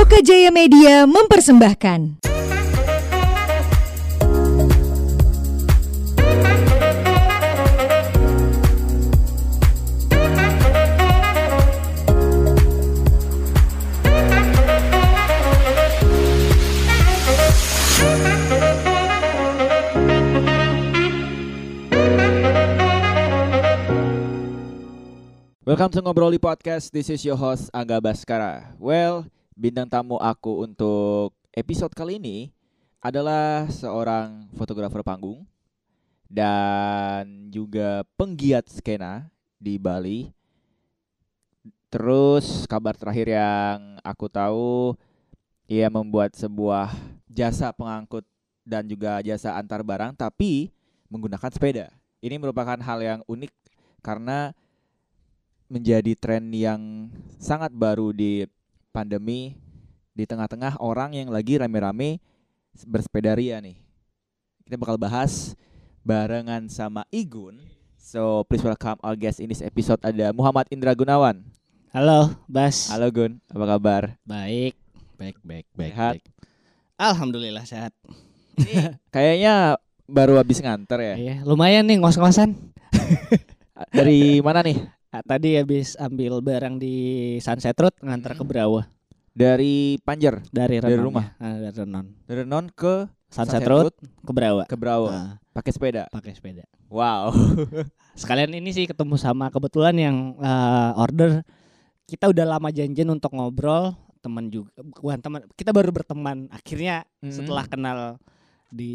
Loka Jaya Media mempersembahkan. Welcome to Ngobroli Podcast. This is your host Angga Baskara. Well, bintang tamu aku untuk episode kali ini adalah seorang fotografer panggung dan juga penggiat skena di Bali. Terus kabar terakhir yang aku tahu ia membuat sebuah jasa pengangkut dan juga jasa antar barang tapi menggunakan sepeda. Ini merupakan hal yang unik karena menjadi tren yang sangat baru di pandemi di tengah-tengah orang yang lagi rame-rame bersepeda ria nih. Kita bakal bahas barengan sama Igun. So please welcome our guest in this episode ada Muhammad Indra Gunawan. Halo, Bas. Halo Gun, apa kabar? Baik, baik, baik, baik. Sehat? baik. Alhamdulillah sehat. Kayaknya baru habis nganter ya. Iya, lumayan nih ngos-ngosan. Dari mana nih? Ah, Tadi habis ambil barang di Sunset Road ngantar ke Brawa Dari Panjer, dari Dari Renon. rumah? ya. Ah, dari Renon. dari Non ke Sunset, Sunset Road, ke Brawa. ke Brawa, Ah, pakai sepeda. pakai sepeda. Wow. Sekalian ini sih ketemu sama kebetulan yang eh, order kita udah lama janjian untuk ngobrol, teman juga bukan teman, kita baru berteman akhirnya Mhm. setelah kenal di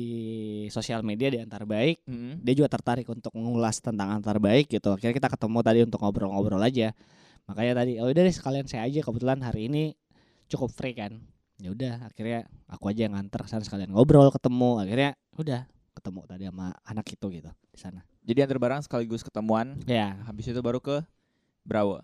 sosial media di Antar Baik Mm-mm. dia juga tertarik untuk mengulas tentang antar baik gitu. Akhirnya kita ketemu tadi untuk ngobrol-ngobrol aja. Makanya tadi oh udah deh sekalian saya aja kebetulan hari ini cukup free kan. Ya udah akhirnya aku aja yang nganter sana sekalian ngobrol ketemu. Akhirnya udah ketemu tadi sama anak itu gitu di sana. Jadi antar barang sekaligus ketemuan. Ya, Habis itu baru ke Brawa.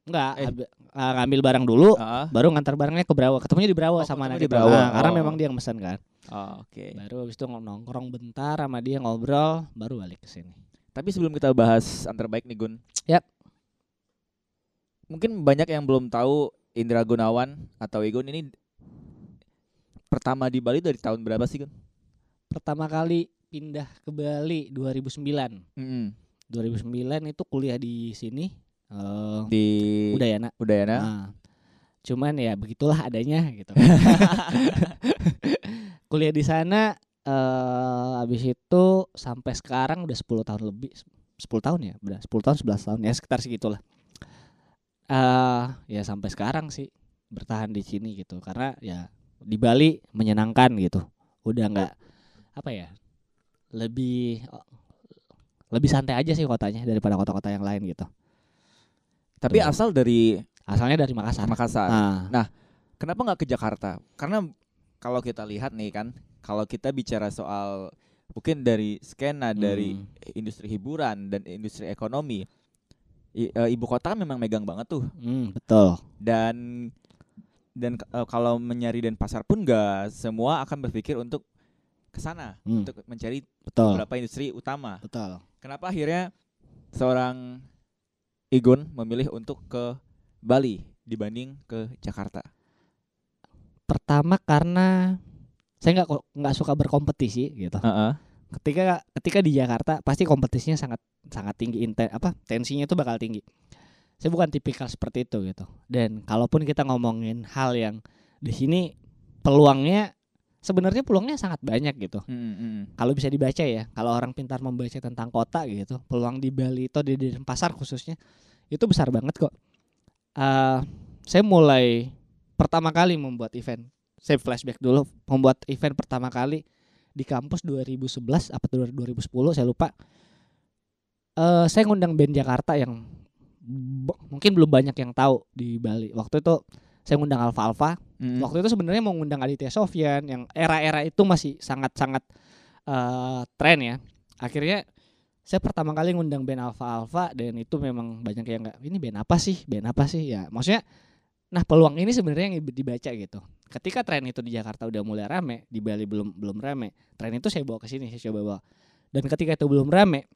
enggak Eh. ah, ngambil barang dulu Ah, baru ngantar barangnya ke Brawa. Ketemunya di Brawa Oh, sama anak di itu. Brawa. Ah, karena Oh. memang dia yang pesan kan. Oh, oke. Baru habis itu nongkrong bentar sama dia ngobrol baru balik ke sini. Tapi sebelum kita bahas antar baik nih Gun. Yap. Mungkin banyak yang belum tahu Indra Gunawan atau Igun ini pertama di Bali dari tahun berapa sih Gun? pertama kali pindah ke Bali 2009. Mm-mm. 2009 itu kuliah di sini eh Di Udayana. Udayana. Nah, cuman ya begitulah adanya gitu. kuliah di sana eh habis itu sampai sekarang udah 10 tahun lebih 10 tahun ya, udah 10 tahun 11 tahun ya sekitar segitulah. eh ya sampai sekarang sih bertahan di sini gitu karena ya di Bali menyenangkan gitu. Udah nggak apa ya? Lebih lebih santai aja sih kotanya daripada kota-kota yang lain gitu. Tapi Tuh. asal dari Asalnya dari Makassar. Makassar. Nah, Kenapa nggak ke Jakarta? Karena kalau kita lihat nih kan, kalau kita bicara soal mungkin dari skena dari hmm, industri hiburan dan industri ekonomi, i- eh, ibu kota memang megang banget tuh. hmm, betul. dan dan eh, kalau mencari Denpasar pun nggak semua akan berpikir untuk ke sana Hmm, untuk mencari betul. beberapa industri utama. Betul. Kenapa akhirnya seorang Igun memilih untuk ke Bali dibanding ke Jakarta? Pertama karena saya nggak nggak suka berkompetisi gitu. Heeh. Ketika ketika di Jakarta pasti kompetisinya sangat sangat tinggi inten apa tensinya itu bakal tinggi. Saya bukan tipikal seperti itu gitu. Dan kalaupun kita ngomongin hal yang di sini peluangnya sebenarnya peluangnya sangat banyak gitu. Mm, mm, Kalau bisa dibaca ya, kalau orang pintar membaca tentang kota gitu, peluang di Bali atau di Denpasar khususnya itu besar banget kok. Eh, saya mulai pertama kali membuat event. Saya flashback dulu, membuat event pertama kali di kampus 2011 apa 2010 saya lupa. Eh, saya ngundang band Jakarta yang mungkin belum banyak yang tahu di Bali. Waktu itu saya ngundang Alfa Alfa, mm. Waktu itu sebenarnya mau ngundang Aditya Sofyan yang era-era itu masih sangat-sangat eh, tren ya. Akhirnya saya pertama kali ngundang band Alfa Alfa dan itu memang banyak yang nggak ini band apa sih? Band apa sih? Ya, maksudnya nah peluang ini sebenarnya yang dibaca gitu. Ketika tren itu di Jakarta udah mulai rame, di Bali belum belum rame. Tren itu saya bawa ke sini, saya coba bawa. Dan ketika itu belum rame,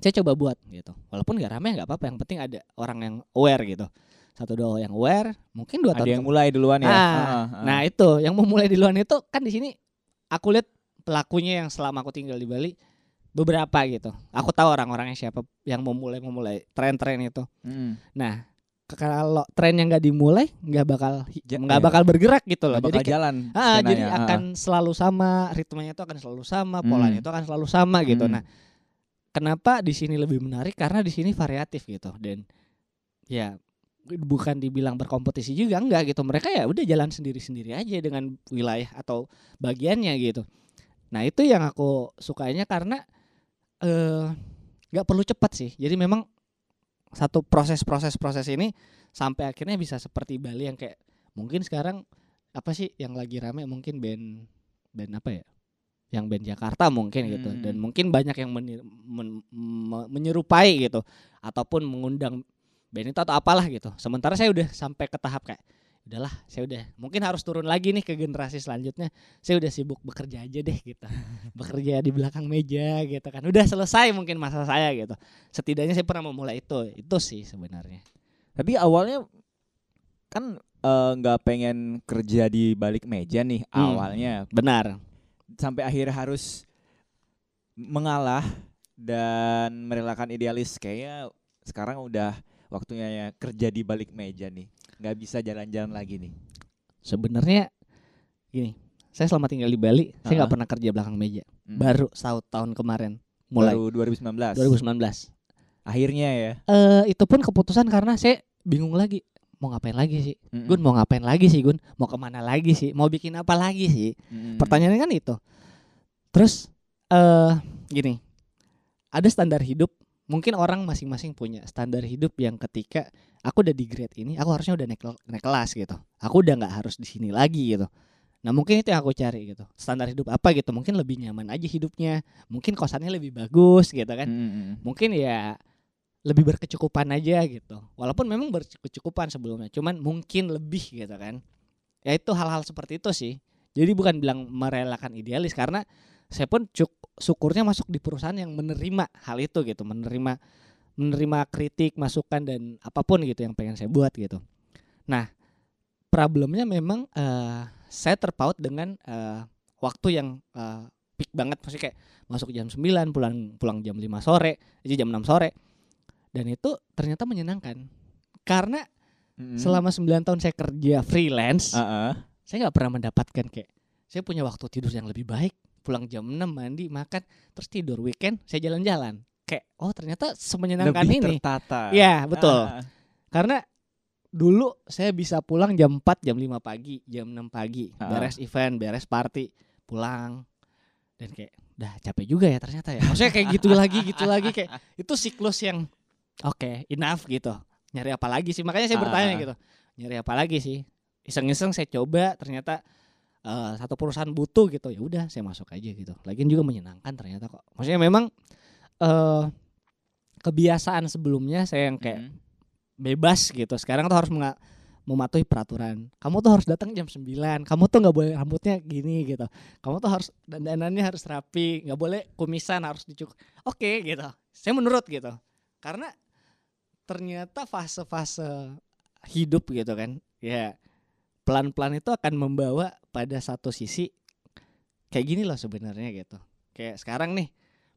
saya coba buat gitu. Walaupun nggak rame nggak apa-apa, yang penting ada orang yang aware gitu. satu dua yang aware, mungkin dua Ada tahun yang mulai duluan ya. Ah, Heeh, heeh. Nah itu yang memulai di luar itu kan di sini aku lihat pelakunya yang selama aku tinggal di Bali beberapa gitu. Aku tahu orang-orangnya siapa yang memulai memulai tren-tren itu. Mm. Nah kalau tren yang nggak dimulai nggak bakal nggak iya. bakal bergerak gitu loh. Nggak Jadi bakal jalan. Ah, jadi heeh. akan selalu sama, ritmenya itu akan selalu sama, Hmm. polanya itu akan selalu sama gitu. Hmm. Nah, kenapa di sini lebih menarik? Karena di sini variatif gitu dan ya bukan dibilang berkompetisi juga enggak gitu. Mereka ya udah jalan sendiri-sendiri aja dengan wilayah atau bagiannya gitu. Nah, itu yang aku sukainya karena eh nggak perlu cepat sih. Jadi memang satu proses-proses proses ini sampai akhirnya bisa seperti Bali yang kayak mungkin sekarang apa sih yang lagi rame mungkin band band apa ya? Yang band Jakarta mungkin gitu. Hmm. dan mungkin banyak yang meni- men- me- menyerupai gitu. Ataupun mengundang band itu atau apalah gitu. Sementara saya udah sampai ke tahap kayak udahlah saya udah mungkin harus turun lagi nih ke generasi selanjutnya. Saya udah sibuk bekerja aja deh gitu. Bekerja di belakang meja gitu kan. Udah selesai mungkin masa saya gitu. Setidaknya saya pernah memulai itu itu sih sebenarnya. Tapi awalnya kan eh, nggak pengen kerja di balik meja nih Hmm. awalnya. benar. Sampai akhirnya harus mengalah dan merelakan idealis. Kayaknya sekarang udah waktunya ya kerja di balik meja nih nggak bisa jalan-jalan lagi nih? Sebenarnya gini saya selama tinggal di Bali saya nggak Ah. pernah kerja belakang meja. Hmm. baru tahun tahun kemarin mulai. Baru 2019 2019 akhirnya ya? Eh itu pun keputusan karena saya bingung lagi mau ngapain lagi sih? Mm-mm. Gun mau ngapain lagi sih Gun? Mau ke mana lagi sih? Mau bikin apa lagi sih? Mm-mm. pertanyaannya kan itu. Terus eh gini ada standar hidup. Mungkin orang masing-masing punya standar hidup yang ketika aku udah di grade ini aku harusnya udah naik, naik kelas gitu. Aku udah nggak harus di sini lagi gitu. Nah mungkin itu yang aku cari gitu. Standar hidup apa gitu? Mungkin lebih nyaman aja hidupnya. Mungkin kosannya lebih bagus gitu kan. Mm-mm. mungkin ya lebih berkecukupan aja gitu. Walaupun memang berkecukupan sebelumnya cuman mungkin lebih gitu kan. Ya itu hal-hal seperti itu sih. Jadi bukan bilang merelakan idealis karena saya pun cuk syukurnya masuk di perusahaan yang menerima hal itu gitu menerima menerima kritik masukan dan apa pun gitu yang pengen saya buat gitu. Nah problemnya memang eh, saya terpaut dengan eh, waktu yang eh, peak banget. Maksudnya kayak masuk jam 9 pulang pulang jam 5 sore jadi jam 6 sore. Dan itu ternyata menyenangkan. Karena Mm-mm. selama 9 tahun saya kerja freelance Ah, ah. saya nggak pernah mendapatkan kayak saya punya waktu tidur yang lebih baik. Pulang jam 6 mandi makan terus tidur weekend saya jalan-jalan kayak oh ternyata semenyenangkan lebih ini. tertata. Ya betul. Ah, karena dulu saya bisa pulang jam 4 jam 5 pagi jam 6 pagi. Ah. beres event beres party pulang. Dan kayak udah capek juga ya ternyata ya. Maksudnya kayak gitu lagi gitu lagi kayak itu siklus yang oke enough gitu. Nyari apa lagi sih? Makanya saya Ah. bertanya gitu. Nyari apa lagi sih? Iseng-iseng saya coba ternyata eh, satu perusahaan butuh gitu. Ya udah saya masuk aja gitu. Lagian juga menyenangkan ternyata kok. Maksudnya memang eh kebiasaan sebelumnya saya yang kayak Mm. bebas gitu. Sekarang tuh harus mematuhi peraturan. Kamu tuh harus datang jam 9. Kamu tuh nggak boleh rambutnya gini gitu. Kamu tuh harus dandanannya harus rapi, nggak boleh kumisan harus dicukur. Oke gitu. Saya menurut gitu. Karena ternyata fase-fase hidup gitu kan. Ya pelan-pelan itu akan membawa pada satu sisi kayak gini loh sebenarnya gitu. Kayak sekarang nih,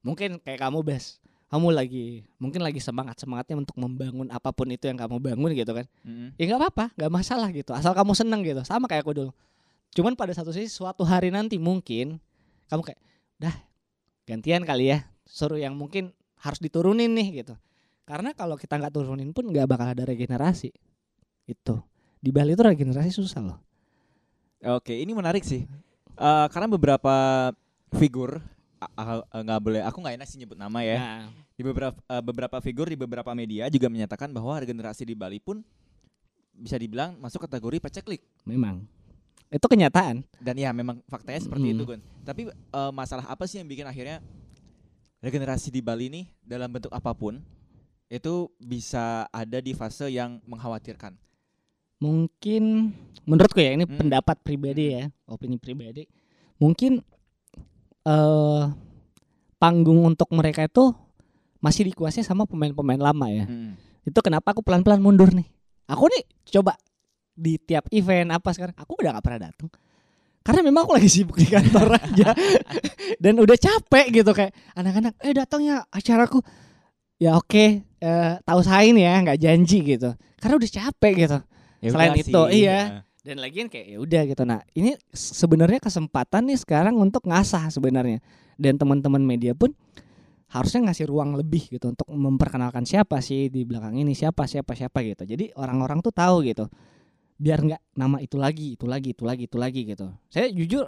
mungkin kayak kamu Bas, kamu lagi mungkin lagi semangat semangatnya untuk membangun apa pun itu yang kamu bangun gitu kan. Mm-mm. ya nggak apa-apa nggak masalah gitu. Asal kamu seneng gitu. Sama kayak aku dulu. Cuman pada satu sisi suatu hari nanti mungkin kamu kayak dah gantian kali ya. Suruh yang mungkin harus diturunin nih gitu. Karena kalau kita nggak turunin pun nggak bakal ada regenerasi. Itu. Di Bali itu regenerasi susah loh. Oke, ini menarik sih. Eh, karena beberapa figur nggak boleh, aku nggak enak sih nyebut nama ya. Nah, Di beberapa eh, beberapa figur di beberapa media juga menyatakan bahwa regenerasi di Bali pun bisa dibilang masuk kategori paceklik. memang itu kenyataan Dan ya memang faktanya seperti Mm. itu Gun. Tapi eh, masalah apa sih yang bikin akhirnya regenerasi di Bali nih dalam bentuk apa pun itu bisa ada di fase yang mengkhawatirkan. mungkin menurutku ya ini Hmm. pendapat pribadi ya opini pribadi mungkin eh panggung untuk mereka itu masih dikuasai sama pemain-pemain lama ya. Mm. itu kenapa aku pelan-pelan mundur nih? Aku nih coba di tiap event apa sekarang aku udah nggak pernah datang karena memang aku lagi sibuk di kantor aja. Dan udah capek gitu kayak anak-anak eh datang ya acaraku. Ya oke eh, tahu sain ya nggak janji gitu. Karena udah capek gitu. Ya Selain itu, sih, iya. Dan lagian kayak ya udah gitu. Nah ini sebenarnya kesempatan nih sekarang untuk ngasah sebenarnya. Dan teman-teman media pun harusnya ngasih ruang lebih gitu untuk memperkenalkan siapa sih di belakang ini siapa siapa siapa gitu. Jadi orang-orang tuh tahu gitu biar nggak nama itu lagi itu lagi itu lagi itu lagi gitu. Saya jujur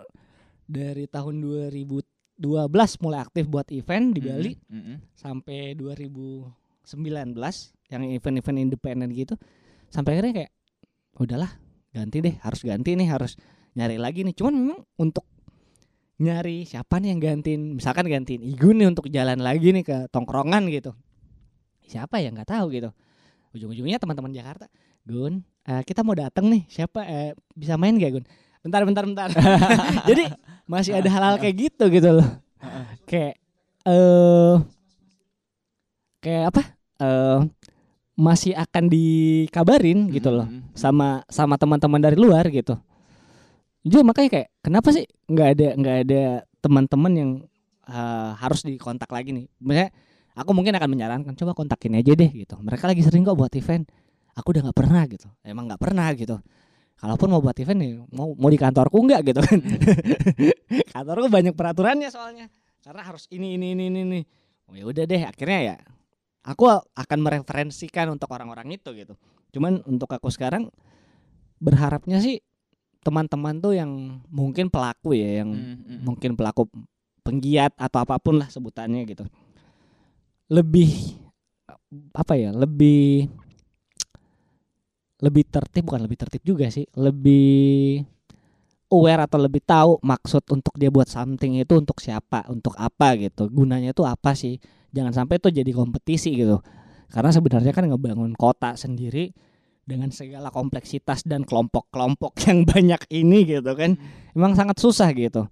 dari tahun 2012 mulai aktif buat event di Mm-mm, Bali mm-mm. sampai 2019 yang event-event independen gitu sampai akhirnya kayak udahlah ganti deh harus ganti nih harus nyari lagi nih. Cuman memang untuk nyari siapa nih yang gantiin? Misalkan gantiin Igun nih untuk jalan lagi nih ke tongkrongan gitu. Siapa ya? Nggak tahu gitu. Ujung-ujungnya teman-teman Jakarta Gun eh, kita mau datang nih. Siapa eh, bisa main gak Gun? Bentar bentar bentar. Jadi masih ada hal-hal kayak gitu gitu loh. Kayak eh kayak apa? Eh masih akan dikabarin gitu loh Mm-mm. sama sama teman-teman dari luar gitu. Jadi makanya kayak kenapa sih nggak ada nggak ada teman-teman yang eh, harus dikontak lagi nih. Misalnya aku mungkin akan menyarankan coba kontakin aja deh gitu. Mereka lagi sering kok buat event. Aku udah nggak pernah gitu. Emang nggak pernah gitu. Kalaupun mau buat event nih mau mau di kantorku nggak gitu kan. kantorku banyak peraturannya soalnya. Karena harus ini ini ini ini. ini. Oh ya udah deh akhirnya ya aku akan mereferensikan untuk orang-orang itu gitu. Cuman untuk aku sekarang berharapnya sih teman-teman tuh yang mungkin pelaku ya, yang Mm-mm. mungkin pelaku penggiat atau apa pun lah sebutannya gitu. Lebih apa ya? Lebih lebih tertib bukan lebih tertib juga sih, lebih aware atau lebih tahu maksud untuk dia buat something itu untuk siapa, untuk apa gitu. Gunanya itu apa sih? Jangan sampai itu jadi kompetisi gitu. Karena sebenarnya kan ngebangun kota sendiri dengan segala kompleksitas dan kelompok-kelompok yang banyak ini gitu kan emang sangat susah gitu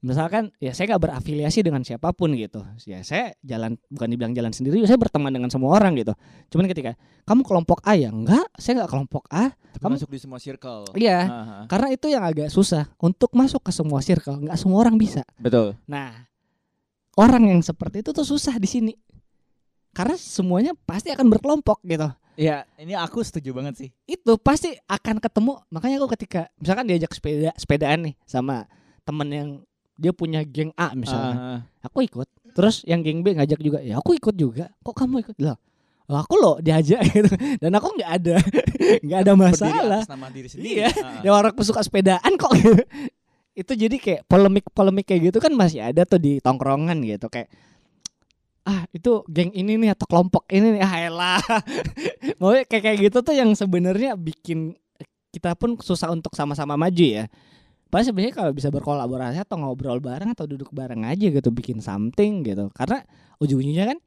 misalkan ya saya nggak berafiliasi dengan siapa pun gitu ya saya jalan bukan dibilang jalan sendiri saya berteman dengan semua orang gitu cuman ketika kamu kelompok A ya enggak saya nggak kelompok A Tapi Kamu- masuk di semua circle. iya Aha. karena itu yang agak susah untuk masuk ke semua circle nggak semua orang bisa Betul. Nah, orang yang seperti itu tuh susah di sini. Karena semuanya pasti akan berkelompok gitu. Ya, ini aku setuju banget sih. Itu pasti akan ketemu. Makanya aku ketika misalkan diajak sepeda sepedaan nih sama temen yang dia punya geng A misalnya, Ah, aku ikut. Terus yang geng B ngajak juga, ya aku ikut juga. Kok kamu ikut? Lah, lah aku loh diajak gitu. Dan aku nggak ada nggak ada berdiri masalah. atas nama diri sendiri. Iya. Ah, Ya orang aku suka sepedaan kok gitu. Itu jadi kayak polemik-polemik kayak gitu kan masih ada tuh di tongkrongan gitu kayak ah itu geng ini nih atau kelompok ini nih ah elah. Mau kayak kayak gitu tuh yang sebenarnya bikin kita pun susah untuk sama-sama maju ya. Padahal sebenarnya kalau bisa berkolaborasi atau ngobrol bareng atau duduk bareng aja gitu bikin something gitu. Karena ujung-ujungnya kan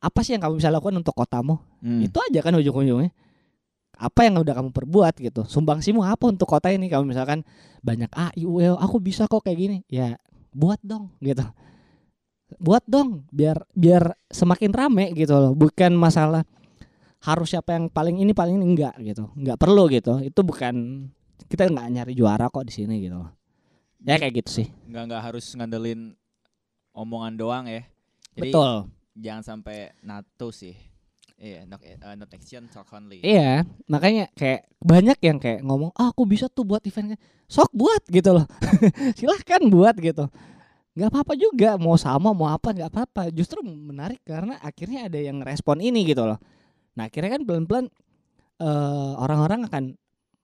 apa sih yang kamu bisa lakukan untuk kotamu? Hmm. itu aja kan ujung-ujungnya apa yang udah kamu perbuat gitu. Sumbangsimu apa untuk kota ini? Kamu misalkan banyak A I U E O, aku bisa kok kayak gini. Ya buat dong gitu. Buat dong biar biar semakin rame gitu loh. Bukan masalah harus siapa yang paling ini paling ini enggak gitu. Nggak perlu gitu. Itu bukan kita nggak nyari juara kok di sini gitu loh. Ya kayak gitu sih. Nggak nggak harus ngandelin omongan doang ya. Jadi betul. jangan sampai NATO sih. Iya, not, uh, not action talk only. Iya, makanya kayak banyak yang kayak ngomong, ah aku bisa tuh buat event, sok buat gitu loh, silahkan buat gitu, nggak apa-apa juga, mau sama mau apa nggak apa-apa, justru menarik karena akhirnya ada yang respon ini gitu loh. Nah akhirnya kan pelan-pelan eh, orang-orang akan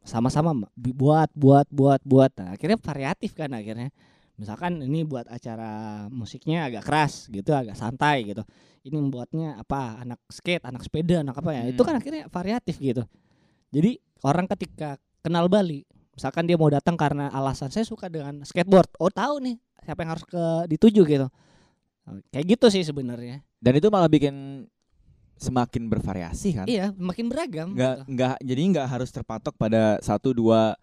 sama-sama buat, buat, buat, buat, nah, akhirnya variatif kan akhirnya. Misalkan ini buat acara musiknya agak keras gitu, agak santai gitu ini membuatnya apa anak skate anak sepeda anak apa ya itu Hmm. kan akhirnya variatif gitu jadi orang ketika kenal Bali misalkan dia mau datang karena alasan saya suka dengan skateboard oh tahu nih siapa yang harus ke dituju gitu kayak gitu sih sebenarnya Dan itu malah bikin semakin bervariasi kan. iya makin beragam Nggak gitu. nggak jadi nggak harus terpatok pada satu dua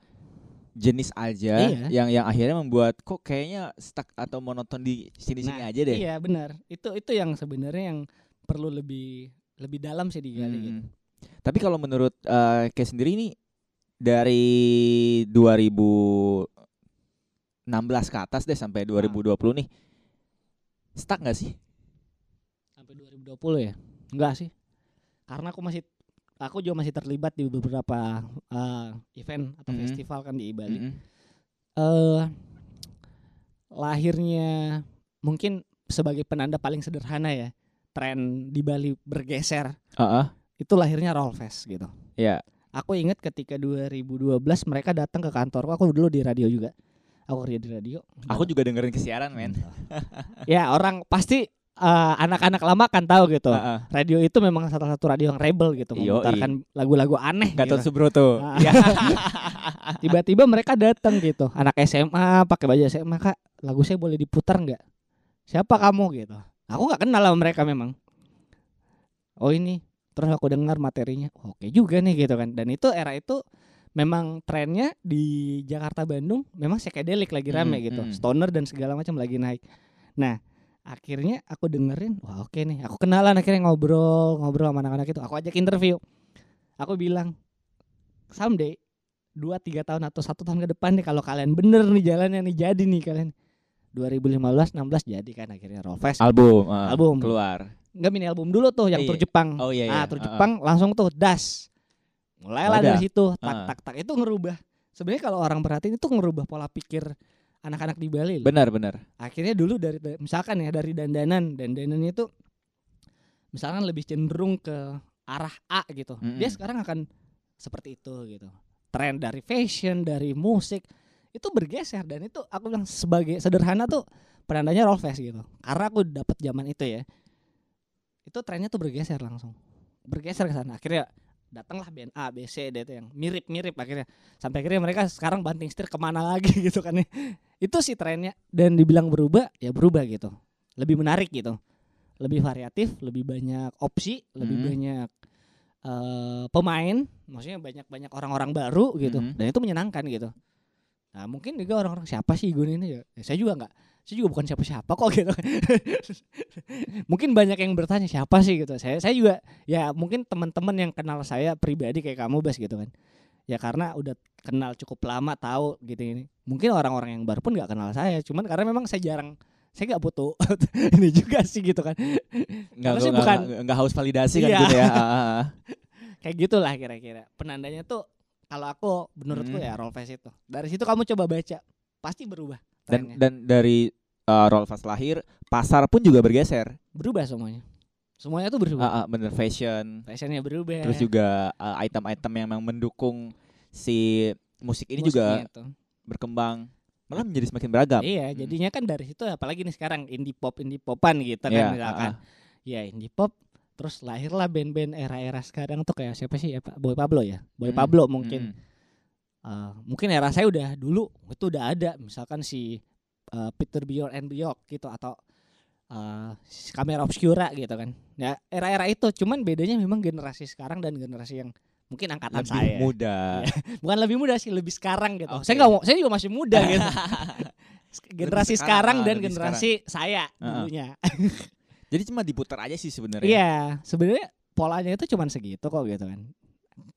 jenis aja Iya. yang yang akhirnya membuat kok kayaknya stuck atau monoton di sini-sini Nah, aja deh. iya benar itu itu yang sebenarnya yang perlu lebih lebih dalam sih digali gitu Hmm. Tapi kalau menurut eh Kay sendiri ini dari 2016 ke atas deh sampai 2020 nih stuck nggak sih? Sampai 2020 ya? Enggak sih. Karena aku masih aku juga masih terlibat di beberapa eh, event atau Mhm. festival kan di Bali. Mm-mm. eh lahirnya mungkin sebagai penanda paling sederhana ya tren di Bali bergeser Heeh. itu lahirnya Rollfest gitu. Ya. Aku ingat ketika 2012 mereka datang ke kantorku, aku dulu di radio juga. Aku kerja di radio. Aku juga dengerin kesiaran, men. ya orang pasti eh, anak-anak lama kan tahu gitu. Heeh. Radio itu memang salah satu radio yang rebel gitu, memutarkan lagu-lagu aneh. Gatot gitu. Subroto. Iya. Tiba-tiba mereka datang gitu, anak SMA pakai baju SMA kak, lagu saya boleh diputar nggak? Siapa kamu gitu? Aku nggak kenal sama mereka memang. Oh ini, terus aku dengar materinya, oke juga nih gitu kan. Dan itu era itu memang trennya di Jakarta Bandung memang psychedelic lagi rame Hmm, gitu, hmm. stoner dan segala macam lagi naik. Nah akhirnya aku dengerin, wah oke nih, aku kenalan akhirnya ngobrol ngobrol sama anak-anak itu, aku ajak interview, aku bilang someday dua tiga tahun atau satu tahun ke depan nih kalau kalian bener nih jalannya nih jadi nih kalian 2015 16 jadi kan akhirnya Rollfest album, heeh, Album. keluar. nggak mini album dulu tuh yang Iya. tur Jepang Oh iya iya. ah tur Heeh. Jepang langsung tuh das mulailah Wadah. dari situ tak Heeh. tak tak itu ngerubah sebenarnya kalau orang perhatiin itu ngerubah pola pikir anak-anak di Bali loh. Benar, benar. akhirnya dulu dari misalkan ya dari dandanan. Dandanannya itu misalkan lebih cenderung ke arah A gitu. Mm-mm. dia sekarang akan seperti itu gitu. Tren dari fashion dari musik itu bergeser. Dan itu aku bilang sebagai sederhana tuh penandanya Rollfest gitu. Karena aku dapat zaman itu ya itu trennya tuh bergeser langsung. Bergeser ke sana. Akhirnya datanglah band A B C D itu yang mirip-mirip akhirnya. Sampai akhirnya mereka sekarang banting setir ke mana lagi gitu kan ya. Itu sih trennya. Dan dibilang berubah ya berubah gitu. Lebih menarik gitu. Lebih variatif lebih banyak opsi lebih Hmm. banyak eh, pemain. Maksudnya banyak banyak orang-orang baru gitu. Mhm. dan itu menyenangkan gitu. Nah mungkin juga orang-orang siapa sih gue ini ya? Ya, saya juga nggak saya juga bukan siapa-siapa kok gitu. Mungkin banyak yang bertanya siapa sih? gitu. Saya saya juga ya mungkin teman-teman yang kenal saya pribadi kayak kamu bas gitu kan. Ya karena udah kenal cukup lama tahu gitu ini. Mungkin orang-orang yang baru pun nggak kenal saya cuman karena memang saya jarang saya nggak butuh ini juga sih gitu kan. Karena sih bukan- enggak haus validasi kan Iya. gitu ya. Kayak gitulah kira-kira. Penandanya tuh kalau aku menurutku Hmm. ya Rollfest itu. Dari situ kamu coba baca pasti berubah Dan dan dari uh, Rollfast lahir, pasar pun juga bergeser. berubah semuanya semuanya tuh berubah Ah, ah, bener fashion. fashionnya berubah Terus juga uh, item-item yang memang mendukung si musik ini juga musiknya tuh. berkembang. Malah menjadi semakin beragam. iya Hmm. jadinya kan dari situ apalagi nih sekarang indie pop indie popan gitu kan Iya, misalkan ah, ah. ya indie pop terus lahirlah band-band era-era sekarang tuh kayak siapa sih ya Pak Boy Pablo ya Boy Mm, Pablo mungkin mm. Eh, mungkin era saya udah dulu itu udah ada misalkan si eh, Peter Bjorn and Bjork gitu atau eh, si kamera obscura gitu kan ya era-era itu cuman bedanya memang generasi sekarang dan generasi yang mungkin angkatan lebih saya muda. bukan lebih muda sih lebih sekarang gitu Oke. saya nggak mau saya juga masih muda gitu generasi sekarang, sekarang, ah, dan generasi saya Heeh. dulunya Jadi cuma diputar aja sih sebenarnya. iya sebenarnya polanya itu cuman segitu kok gitu kan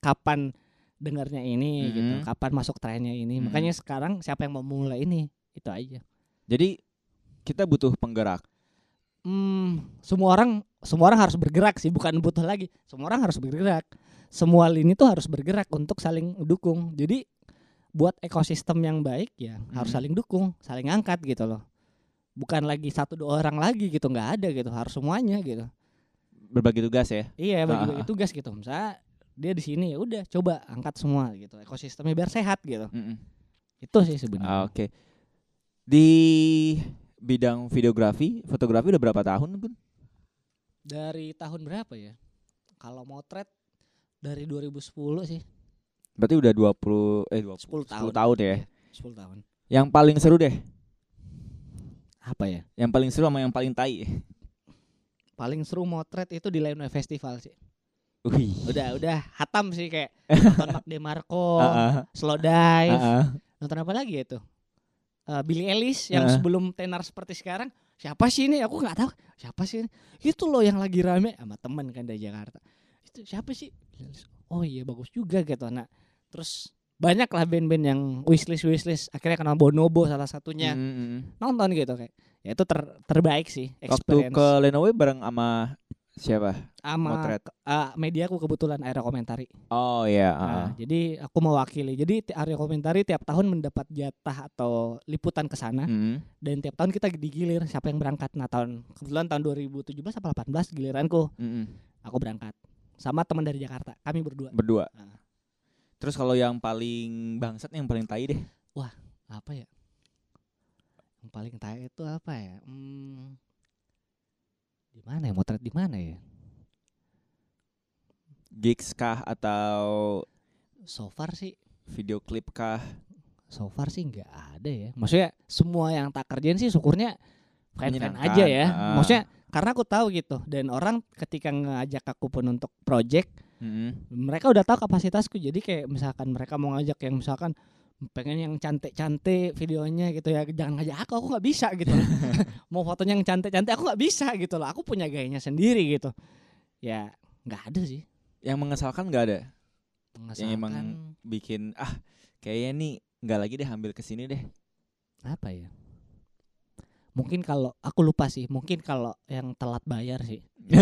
kapan dengarnya ini gitu Mhm. kapan masuk trennya ini Mhm. makanya sekarang siapa yang mau mulai ini itu aja Jadi kita butuh penggerak. hmm, semua orang semua orang harus bergerak sih bukan butuh lagi semua orang harus bergerak semua lini tuh harus bergerak untuk saling dukung jadi buat ekosistem yang baik ya harus Mhm. saling dukung saling angkat gitu loh bukan lagi satu dua orang lagi gitu nggak ada gitu harus semuanya gitu Berbagi tugas ya. iya bagi bagi Ah, ah. tugas gitu misalnya dia di sini ya udah coba angkat semua gitu ekosistemnya biar sehat gitu Mm-mm. itu sih Ah, sebenarnya Oke. Di bidang videografi, fotografi udah berapa tahun, Gun? dari tahun berapa ya kalau motret dari 2010 sih Berarti udah 20 eh 20 10 tahun 10 tahun ya. Iya, 10 tahun Yang paling seru deh. apa ya Yang paling seru sama yang paling tai. paling seru motret itu di Lionel Festival sih Wih. udah udah. Hatam sih kayak nonton Mark DeMarco ah, Slow Dive. Ah. nonton apa lagi ya itu? Eh, Billy Ellis yang sebelum tenar seperti sekarang. Siapa sih ini? Aku nggak tahu. Siapa sih ini? Itu loh yang lagi rame sama temen kan dari Jakarta. Itu siapa sih? Oh iya bagus juga gitu nah terus banyak lah band-band yang wishlist wishlist. Akhirnya kenal Bonobo salah satunya. Mm, mm, mm. nonton gitu kayak. Ya itu ter terbaik sih Waktu experience. Ke Lenovo bareng sama siapa? sama Motret. uh, media aku kebetulan area komentari Oh iya. Nah, ah. jadi aku mewakili jadi area komentari tiap tahun mendapat jatah atau liputan ke sana Mm. dan tiap tahun kita digilir siapa yang berangkat nah tahun kebetulan tahun 2017 apa 18 giliranku Mm, mm. aku berangkat sama teman dari Jakarta kami berdua Berdua. Ah. Terus kalau yang paling bangsat yang paling tai deh. apa ya yang paling tai itu apa ya hmm, di mana ya? Motret di mana ya? Gigs kah atau so far sih. video klip kah? so far sih nggak ada ya. Maksudnya semua yang tak kerjain sih syukurnya fan fan aja ya. ah. maksudnya karena aku tahu gitu. Dan orang ketika ngajak aku pun untuk project Mm. mereka udah tahu kapasitasku. Jadi kayak misalkan mereka mau ngajak yang misalkan pengen yang cantik-cantik videonya gitu ya jangan ngajak aku aku nggak bisa gitu loh. mau fotonya yang cantik-cantik aku nggak bisa gitu loh aku punya gayanya sendiri gitu ya nggak ada sih Yang mengesalkan nggak ada. Yang emang mengesalkan bikin ah kayaknya nih nggak lagi deh ambil ke sini deh. apa ya mungkin kalau aku lupa sih mungkin kalau yang telat bayar sih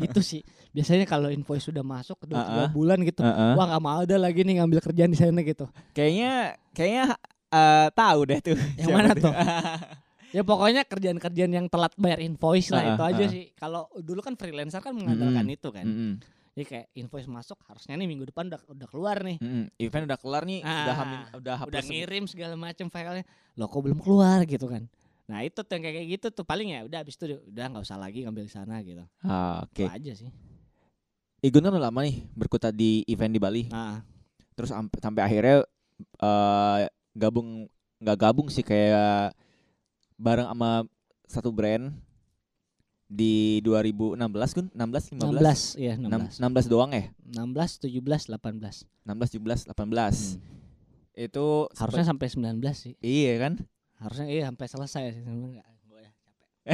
itu sih biasanya kalau invoice sudah masuk dua Ah, ah. bulan gitu Heeh. wah nggak mau ada lagi nih ngambil kerjaan di sana gitu Kayaknya kayaknya eh, tahu deh tuh. Yang mana tuh? ya pokoknya kerjaan-kerjaan yang telat bayar invoice lah Ah, itu aja ah. sih kalau dulu kan freelancer kan mengandalkan Mm-mm. itu kan Mm-mm. jadi kayak invoice masuk harusnya nih minggu depan udah udah keluar nih Mm-mm. Event udah kelar nih, udah Ah, hamil, udah udah ngirim segala macam filenya lo kok belum keluar gitu kan nah itu tuh yang kayak gitu tuh paling ya udah abis itu udah nggak usah lagi ngambil sana gitu Ah, Oke. Itu aja sih Igun kan udah lama nih berkutat di event di Bali. nah Terus sampai akhirnya eh gabung nggak gabung sih kayak bareng sama satu brand di 2016 Gun, 16 15 16 ya 16 16 16 doang ya? 16 17 18 16 17 18. Hmm. Itu harusnya sampai 19 sih iya kan? Harusnya iya sampai selesai sih Sebenarnya nggak gua ya capek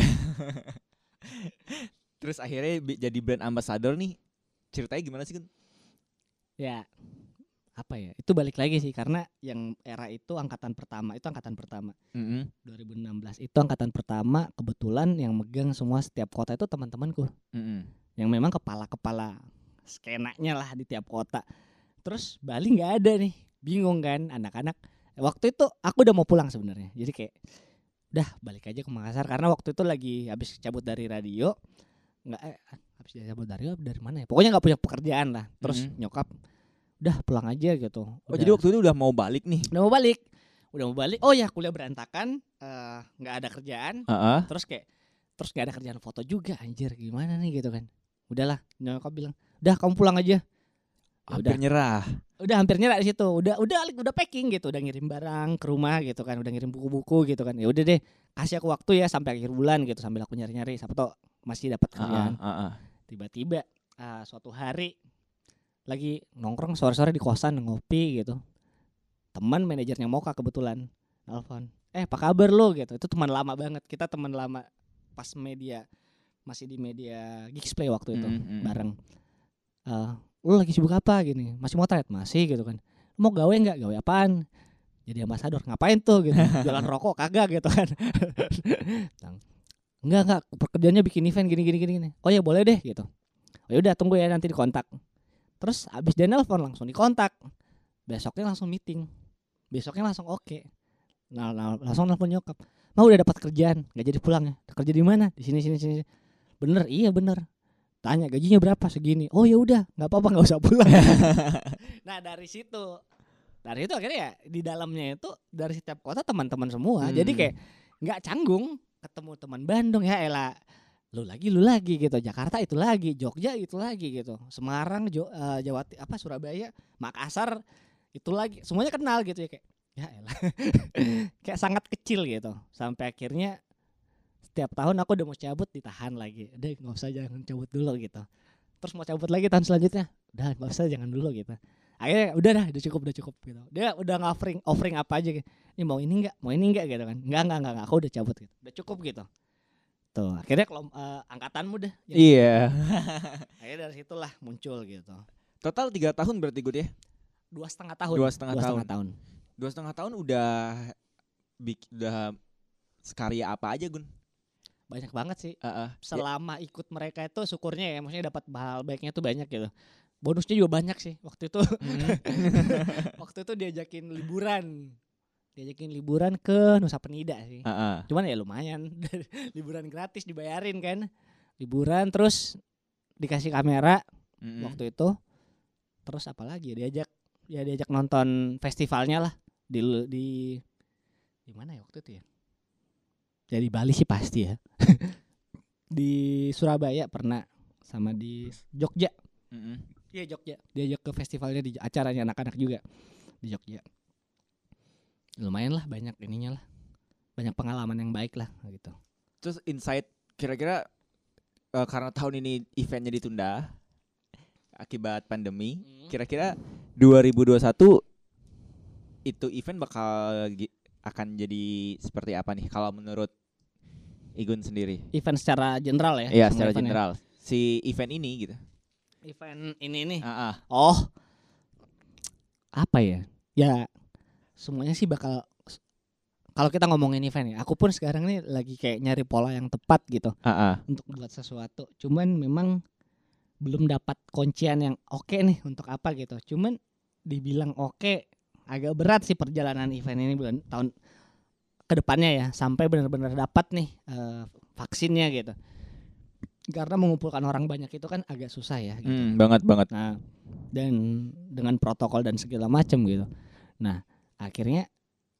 Terus akhirnya jadi brand ambassador nih. Ceritanya gimana sih Gun? ya apa ya itu balik lagi sih karena yang era itu angkatan pertama itu angkatan pertama Mm-mm. 2016 itu angkatan pertama kebetulan yang megang semua setiap kota itu teman-temanku Mm-mm. yang memang kepala-kepala skenanya lah di tiap kota terus Bali nggak ada nih bingung kan anak-anak waktu itu aku udah mau pulang sebenarnya. Jadi kayak udah balik aja ke Makassar. Karena waktu itu lagi habis cabut dari radio nggak eh, habis cabut dari radio dari mana ya? Pokoknya nggak punya pekerjaan lah. Terus Mhm. nyokap udah pulang aja gitu. Oh Udah- jadi waktu itu udah mau balik nih. udah mau balik. Udah mau balik. Oh ya kuliah berantakan eh, nggak ada kerjaan. Heeh. terus kayak terus nggak ada kerjaan foto juga anjir gimana nih gitu kan. Udahlah nyokap bilang udah kamu pulang aja. Ya Hampir nyerah. Udah hampir nyerah di situ. Udah udah udah packing gitu. Udah ngirim barang ke rumah gitu kan. Udah ngirim buku-buku gitu kan. Ya udah deh kasih aku waktu ya sampai akhir bulan gitu sambil aku nyari-nyari. Siapa tau masih dapat kerjaan. Heeh, heeh. tiba-tiba ah, suatu hari lagi nongkrong sore-sore di kosan ngopi gitu. Teman manajernya Moka kebetulan telepon eh apa kabar lo? Gitu. Itu teman lama banget. Kita teman lama pas media masih di media Geeksplay waktu itu Mm, mm, mm. bareng. Eh lo lagi sibuk apa? Gini masih motret? Masih gitu kan. Mau gawe nggak? Gawe apaan? Jadi ambasador ngapain tuh? Gitu. Jualan rokok kagak? Gitu kan. Enggak enggak pekerjaannya bikin event gini gini gini gini. oh ya boleh deh gitu. Oh udah tunggu ya nanti dikontak. Terus abis dia nelpon langsung dikontak. Besoknya langsung meeting. Besoknya langsung oke. Nah, nah, langsung nelpon nyokap. Mau udah dapat kerjaan? Nggak jadi pulang ya kerja di mana? Di sini sini sini. Bener iya bener tanya gajinya berapa segini? Oh ya udah nggak apa-apa nggak usah pulang. Nah dari situ. Dari itu akhirnya ya di dalamnya itu dari setiap kota teman-teman semua. Hmm. jadi kayak nggak canggung ketemu teman Bandung ya elah lu lagi lu lagi gitu. Jakarta itu lagi Jogja itu lagi gitu. Semarang Jo- eh, Jawa apa Surabaya Makassar itu lagi. Semuanya kenal gitu ya kayak ya elah kayak sangat kecil gitu. Sampai akhirnya setiap tahun aku udah mau cabut ditahan lagi. Udah nggak usah jangan cabut dulu gitu. Terus mau cabut lagi tahun selanjutnya? Udah nggak usah jangan dulu gitu. Akhirnya udah dah udah cukup udah cukup gitu. Dia udah offering offering apa aja gitu. Ini mau ini enggak mau ini enggak gitu kan. Enggak enggak, enggak aku udah cabut gitu. Udah cukup gitu. Gitu akhirnya kelom- eh, angkatanmu deh. Iya. akhirnya dari situlah muncul gitu. Total tiga tahun berarti gue ya. dua setengah tahun. Dua setengah Dua tahun. setengah tahun. Dua setengah tahun udah bik udah sekarya apa aja Gun? Banyak banget sih. Heeh. selama ikut mereka itu syukurnya ya maksudnya dapat hal baiknya tuh banyak gitu. Bonusnya juga banyak sih waktu itu. Mm. waktu itu diajakin liburan. Diajakin liburan ke Nusa Penida sih. Heeh. cuman ya lumayan. Liburan gratis dibayarin kan. Liburan terus dikasih kamera Mm-mm. waktu itu. Terus apa lagi ya diajak ya diajak nonton festivalnya lah. Di di di mana ya waktu itu ya ya di Bali sih pasti ya. Di Surabaya pernah sama di Jogja. Iya Jogja. Diajak ke festivalnya di acaranya anak-anak juga di Jogja. Lumayan lah banyak ininya lah. Banyak pengalaman yang baik lah gitu. Terus insight kira-kira eh, karena tahun ini eventnya ditunda akibat pandemi, kira-kira 2021 itu event bakal akan jadi seperti apa nih kalau menurut Igun sendiri? event secara general ya Iya, secara event ya. general. Si event ini gitu. event ini nih Ah, ah. Oh, apa ya? Ya, semuanya sih bakal. Kalau kita ngomongin event ya, aku pun sekarang nih lagi kayak nyari pola yang tepat gitu Ah, ah. untuk buat sesuatu. Cuman memang belum dapat kuncian yang oke nih untuk apa gitu. Cuman dibilang oke, agak berat sih perjalanan event ini bulan tahun ke depannya ya, sampai benar-benar dapat nih eh, vaksinnya gitu. Karena mengumpulkan orang banyak itu kan agak susah ya. Gitu. Hmm, banget banget. Nah, dan dengan protokol dan segala macam gitu. Nah, akhirnya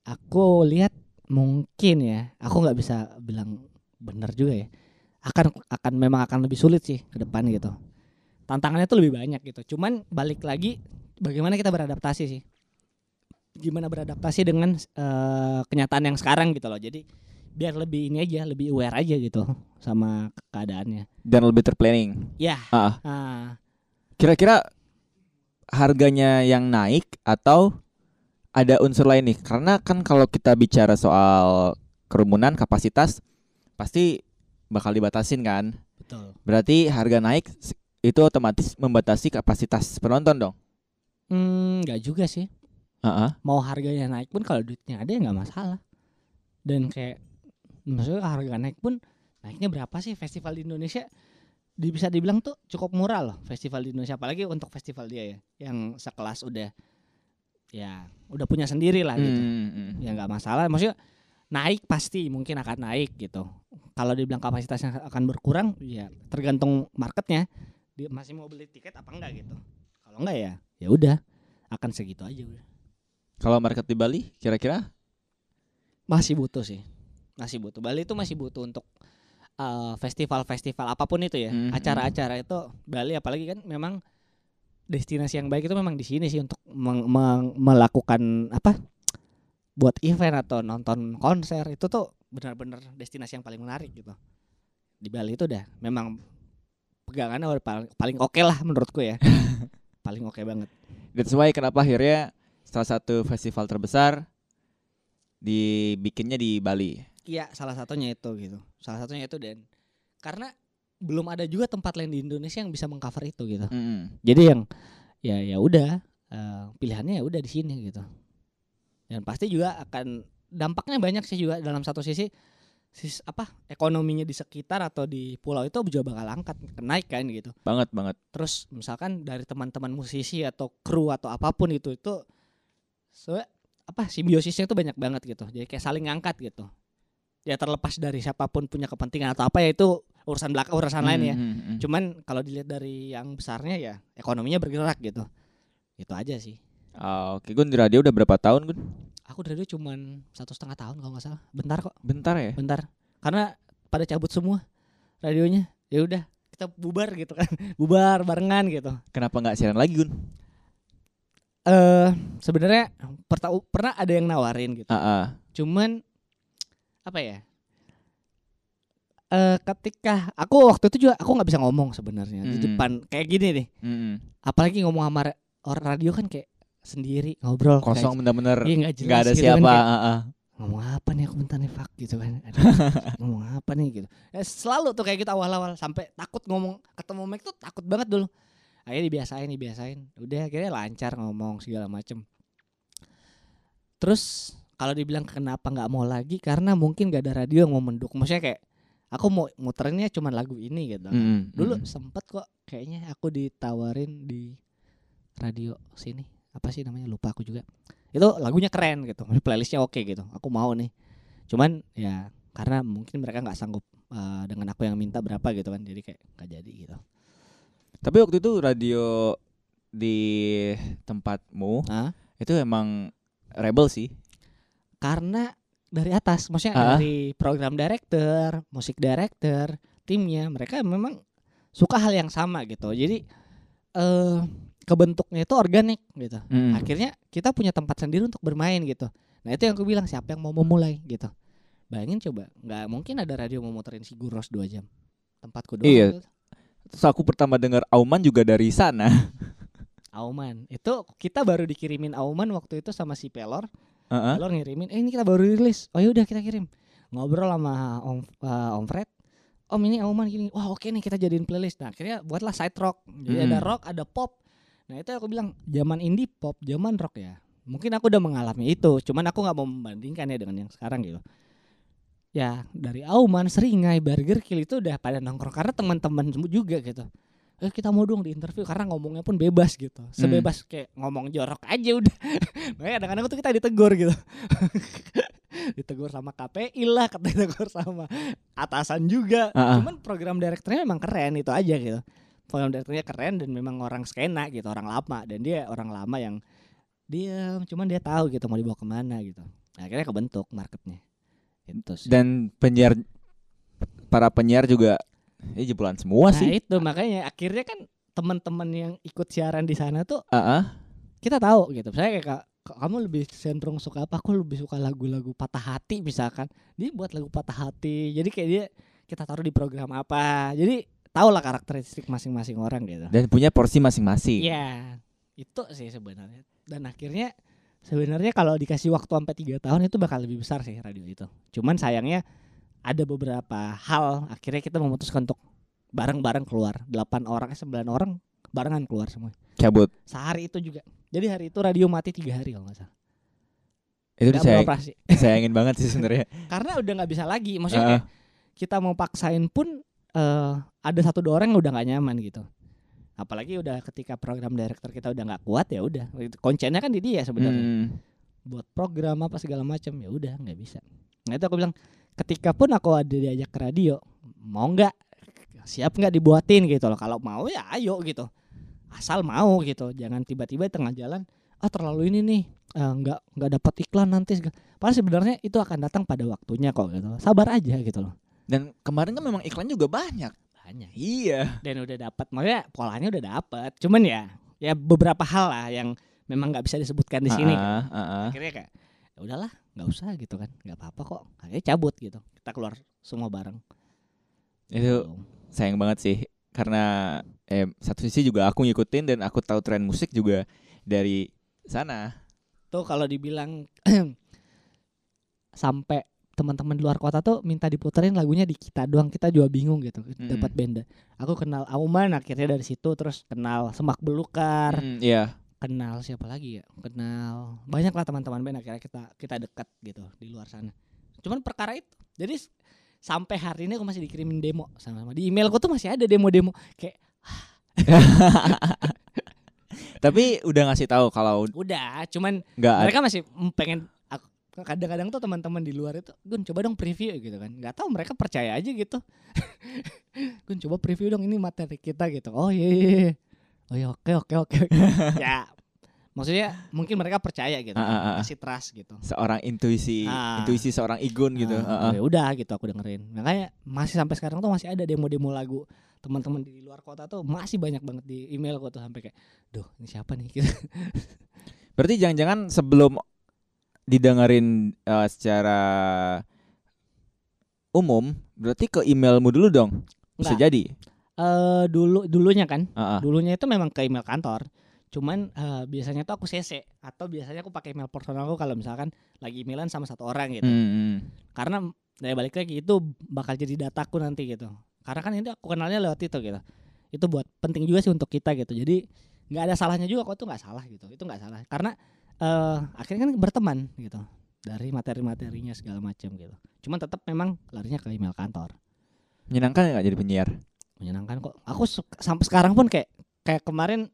aku lihat mungkin ya, aku nggak bisa bilang benar juga ya. Akan akan memang akan lebih sulit sih ke depan gitu. Tantangannya tuh lebih banyak gitu. Cuman balik lagi bagaimana kita beradaptasi sih. Gimana beradaptasi dengan eh, kenyataan yang sekarang gitu loh. Jadi biar lebih ini aja, lebih aware aja gitu sama keadaannya. Dan lebih terplanning. Ya. Ah, ah. Ah, Kira-kira harganya yang naik atau ada unsur lain nih? Karena kan kalau kita bicara soal kerumunan kapasitas pasti bakal dibatasin kan. betul. Berarti harga naik itu otomatis membatasi kapasitas penonton dong. Hmm, nggak juga sih. Heeh. mau harganya naik pun kalau duitnya ada ya nggak masalah. Dan kayak maksudnya harga naik pun naiknya berapa sih? Festival di Indonesia di, bisa dibilang tuh cukup murah loh festival di Indonesia. Apalagi untuk festival dia ya yang sekelas udah ya udah punya sendiri lah gitu. Hmm, hmm. ya nggak masalah. Maksudnya naik pasti mungkin akan naik gitu. Kalau dibilang kapasitasnya akan berkurang ya tergantung marketnya. Dia masih mau beli tiket apa enggak gitu. Kalau enggak ya ya udah akan segitu aja udah Kalau market di Bali kira-kira? Masih butuh sih. Masih butuh. Bali itu masih butuh untuk eh, festival-festival apa pun itu ya. Mhm. acara-acara itu Bali apalagi kan memang destinasi yang baik itu memang di sini sih untuk meng- meng- melakukan apa? Buat event atau nonton konser itu tuh benar-benar destinasi yang paling menarik gitu. Di Bali itu udah memang pegangannya udah paling paling oke lah menurutku ya. Paling oke banget. That's why kenapa akhirnya salah satu festival terbesar dibikinnya di Bali. Iya, salah satunya itu gitu. Salah satunya itu dan karena belum ada juga tempat lain di Indonesia yang bisa mengcover itu gitu. Mm-mm. Jadi yang ya ya udah eh, pilihannya ya udah di sini gitu. Dan pasti juga akan dampaknya banyak sih juga dalam satu sisi sis apa ekonominya di sekitar atau di pulau itu juga bakal angkat naik kan gitu. Banget banget. Terus misalkan dari teman-teman musisi atau kru atau apa pun itu itu so, apa simbiosisnya itu banyak banget gitu. Jadi kayak saling ngangkat gitu. Ya terlepas dari siapa pun punya kepentingan atau apa ya itu urusan belakang urusan lain ya. Mm, mm, mm. Cuman kalau dilihat dari yang besarnya ya ekonominya bergerak gitu. Itu aja sih. Ah, Oke, Gun di radio udah berapa tahun, Gun? Aku dari dulu cuman satu setengah tahun kalau nggak salah. Bentar kok, Bentar ya. bentar. Karena pada cabut semua radionya. Ya udah kita bubar gitu kan, bubar barengan gitu. Kenapa nggak siaran lagi, Gun? Eh sebenarnya perta- pernah ada yang nawarin gitu. Ah, ah. Cuman apa ya? Eh ketika aku waktu itu juga aku nggak bisa ngomong sebenarnya di Hmm. depan kayak gini nih. Mm-mm. Apalagi ngomong sama ra- orang radio kan kayak sendiri ngobrol Kosong bener-bener iya nggak jelas ada gitu siapa. kan, kayak ah, ah. ngomong apa nih aku bentar nih fuck gitu kan Aduh, ngomong apa nih gitu ya, selalu tuh kayak gitu awal-awal sampai takut ngomong ketemu mic tuh takut banget dulu akhirnya dibiasain dibiasain. Udah akhirnya lancar ngomong segala macem. Terus kalau dibilang kenapa nggak mau lagi karena mungkin gak ada radio yang mau mendukung. Maksudnya kayak aku mau muterinnya cuma lagu ini gitu. Mm, dulu mm. sempet kok kayaknya aku ditawarin di radio sini. Apa sih namanya? Lupa aku juga. Itu lagunya keren gitu playlistnya oke gitu. Aku mau nih. Cuman ya karena mungkin mereka nggak sanggup uh, dengan aku yang minta berapa gitu kan. Jadi kayak nggak jadi gitu Tapi waktu itu radio di tempatmu Hah? itu emang rebel sih. karena dari atas maksudnya Ah. dari program director musik director timnya mereka memang suka hal yang sama gitu jadi eh kebentuknya itu organik gitu Mm. akhirnya kita punya tempat sendiri untuk bermain gitu nah itu yang aku bilang siapa yang mau memulai gitu bayangin coba nggak mungkin ada radio mau muterin si Guros dua jam tempatku doang Iya. gitu. Terus aku pertama dengar Auman juga dari sana. Auman. Itu kita baru dikirimin Auman waktu itu sama si Pelor. Heeh. Pelor ngirimin eh ini kita baru rilis. Oh yaudah kita kirim. Ngobrol sama Om eh, Om Fred. Om ini Auman gini. Wah oke nih kita jadiin playlist. Nah akhirnya buatlah side rock. Jadi ada Hmm. rock ada pop. Nah itu aku bilang zaman indie pop zaman rock ya. Mungkin aku udah mengalami itu cuman aku nggak mau membandingkan ya dengan yang sekarang gitu ya dari Auman Seringai Burger Kill itu udah pada nongkrong karena teman-teman juga gitu. Eh kita mau dong di interview karena ngomongnya pun bebas gitu. Sebebas kayak ngomong jorok aja udah. Makanya kadang-kadang tuh kita ditegur gitu. Ditegur sama KPI lah kata ditegur sama atasan juga. Ah, ah. cuman program direkturnya memang keren itu aja gitu. Program direkturnya keren dan memang orang skena gitu orang lama. Dan dia orang lama yang diam cuman dia tahu gitu mau dibawa ke mana gitu. Akhirnya kebentuk marketnya itu sih. Dan penyiar para penyiar juga eh jebolan semua nah sih. itu makanya akhirnya kan teman-teman yang ikut siaran di sana tuh Heeh. kita tahu gitu. Saya kayak "Kak, kak, kamu lebih cenderung suka apa? Aku lebih suka lagu-lagu patah hati misalkan. Dia buat lagu patah hati. Jadi kayak dia kita taruh di program apa. Jadi tau lah karakteristik masing-masing orang gitu. Dan punya porsi masing-masing. Iya. Itu sih sebenarnya. Dan akhirnya sebenarnya kalau dikasih waktu sampai tiga tahun itu bakal lebih besar sih radio itu. Cuman sayangnya ada beberapa hal akhirnya kita memutuskan untuk bareng-bareng keluar. Delapan orang eh sembilan orang barengan keluar semua. Cabut. sehari itu juga. Jadi hari itu radio mati tiga hari kalau nggak salah. Itu saya beroperasi. banget sih sebenarnya. karena udah nggak bisa lagi. Maksudnya kayak kita mau paksain pun eh ada satu dua orang yang udah nggak nyaman gitu apalagi udah ketika program director kita udah nggak kuat ya udah. Koncennya kan di dia sebenarnya. Mm. buat program apa segala macam ya udah nggak bisa. Nah itu aku bilang ketika pun aku ada diajak ke radio mau nggak? Siap nggak dibuatin? Gitu loh. Kalau mau ya ayo gitu. Asal mau gitu. Jangan tiba-tiba tengah jalan ah terlalu ini nih. Eh, nggak nggak dapat iklan nanti padahal sebenarnya itu akan datang pada waktunya kok gitu. Sabar aja gitu loh. Dan kemarin kan memang iklan juga banyak. Banyak Iya. dan udah dapat maksudnya polanya udah dapat cuman ya ya beberapa hal lah yang memang nggak bisa disebutkan di sini Heeh, heeh. akhirnya kayak ya udahlah nggak usah gitu kan nggak apa-apa kok akhirnya cabut gitu kita keluar semua bareng Itu Tuh. sayang banget sih karena eh satu sisi juga aku ngikutin dan aku tahu tren musik juga dari sana. tuh kalau dibilang sampai teman-teman di luar kota tuh minta diputerin lagunya di kita doang kita juga bingung gitu dapat band. Aku kenal Auman akhirnya dari situ terus kenal Semak Belukar. Mm, Iya. kenal siapa lagi ya? Kenal banyak lah teman-teman band akhirnya kita kita dekat gitu di luar sana. Cuman perkara itu jadi sampai hari ini aku masih dikirimin demo sama di emailku tuh masih ada demo-demo kayak Tapi udah ngasih tahu kalau udah cuman nggak mereka masih mm, pengen kadang-kadang tuh teman-teman di luar itu Gun coba dong preview gitu kan nggak tahu mereka percaya aja gitu Gun coba preview dong ini materi kita gitu oh iya iya, iya. oh iya oke oke oke ya maksudnya mungkin mereka percaya gitu ah, ah. kasih trust gitu seorang intuisi, Ah. intuisi seorang Igun gitu. Ah, Heeh. ya udah gitu aku dengerin makanya masih sampai sekarang tuh masih ada demo-demo lagu teman-teman di luar kota tuh masih banyak banget di email gua tuh sampai kayak duh ini siapa nih gitu Berarti jangan-jangan sebelum didengerin eh, secara umum, berarti ke emailmu dulu dong. Bisa Nggak. jadi. eh dulu dulunya kan Heeh. dulunya itu memang ke email kantor Cuman eh, biasanya tuh aku CC atau biasanya aku pakai email personal aku kalau misalkan lagi emailan sama satu orang gitu. Hmm, hmm. Karena dari balik lagi itu bakal jadi dataku nanti gitu. Karena kan ini aku kenalnya lewat itu gitu. Itu buat penting juga sih untuk kita gitu. Jadi nggak ada salahnya juga kok itu nggak salah gitu. Itu nggak salah. Karena eh akhirnya kan berteman gitu dari materi-materinya segala macam gitu. Cuman tetap memang larinya ke email kantor. Menyenangkan nggak jadi penyiar? Menyenangkan kok. Aku suka- sampai sekarang pun kayak kayak kemarin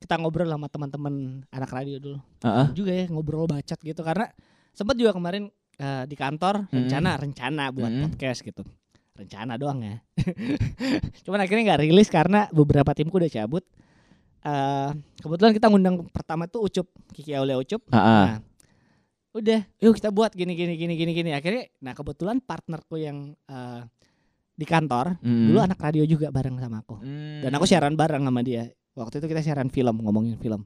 kita ngobrol sama teman-teman anak radio dulu Heeh. juga ya ngobrol bacot gitu karena sempat juga kemarin eh, di kantor Mm-mm. rencana rencana buat Mm-mm. podcast gitu rencana doang ya cuman akhirnya nggak rilis karena beberapa timku udah cabut Eh kebetulan kita ngundang pertama tuh Ucup Kiki Aulia Ucup. Heeh. nah udah yuk kita buat gini gini gini gini gini. Akhirnya nah kebetulan partnerku yang eh, di kantor Hmm. dulu anak radio juga bareng sama aku. Hmm. dan aku siaran bareng sama dia. Waktu itu kita siaran film ngomongin film.